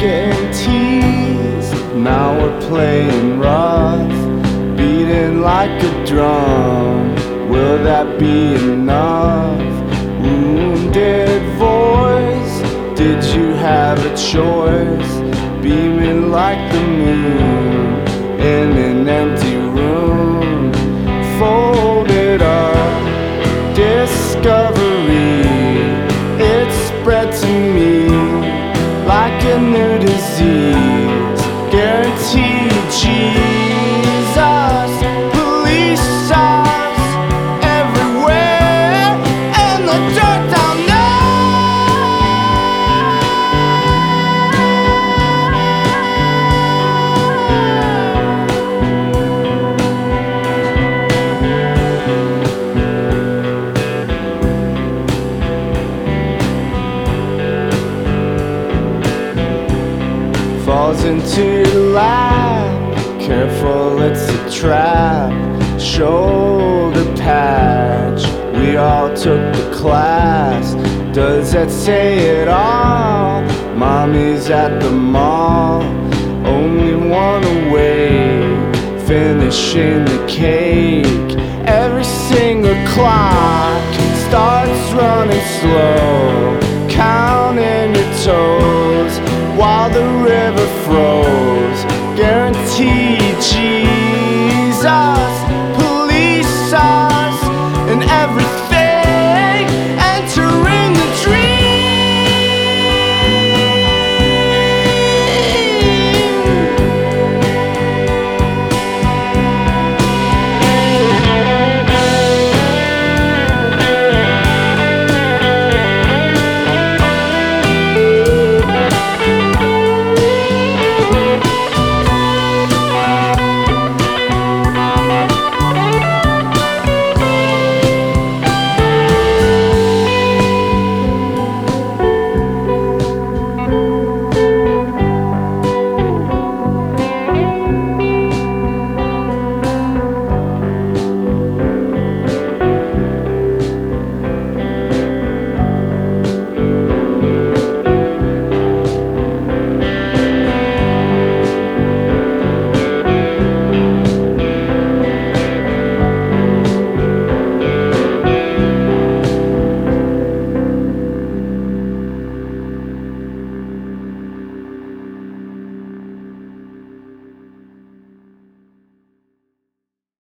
getting teased. Now we're playing rough, beating like a drum. Will that be enough? Wounded voice, did you have a choice? Beaming like the moon in an empty new disease. Into your lap. Careful, it's a trap. Shoulder patch. We all took the class. Does that say it all? Mommy's at the mall. Only one awake. Finishing the cake. Every single clock starts running slow.